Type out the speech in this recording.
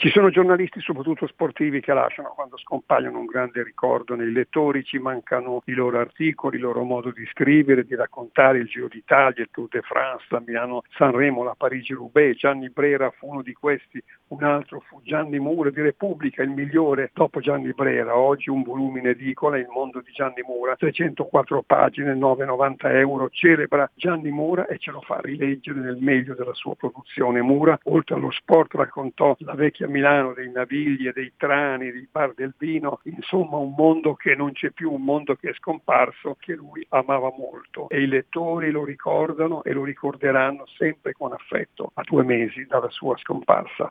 Ci sono giornalisti, soprattutto sportivi, che lasciano quando scompaiono un grande ricordo nei lettori, ci mancano i loro articoli, il loro modo di scrivere, di raccontare il Giro d'Italia, il Tour de France, la Milano-Sanremo, la Parigi-Roubaix. Gianni Brera fu uno di questi, un altro fu Gianni Mura di Repubblica, il migliore dopo Gianni Brera. Oggi un volume in edicola, Il mondo di Gianni Mura, 304 pagine, 9,90 euro, celebra Gianni Mura e ce lo fa rileggere nel meglio della sua produzione. Mura, oltre allo sport, raccontò la vecchia Milano dei navigli e dei trani, dei bar del vino, insomma un mondo che non c'è più, un mondo che è scomparso, che lui amava molto e i lettori lo ricordano e lo ricorderanno sempre con affetto a due mesi dalla sua scomparsa.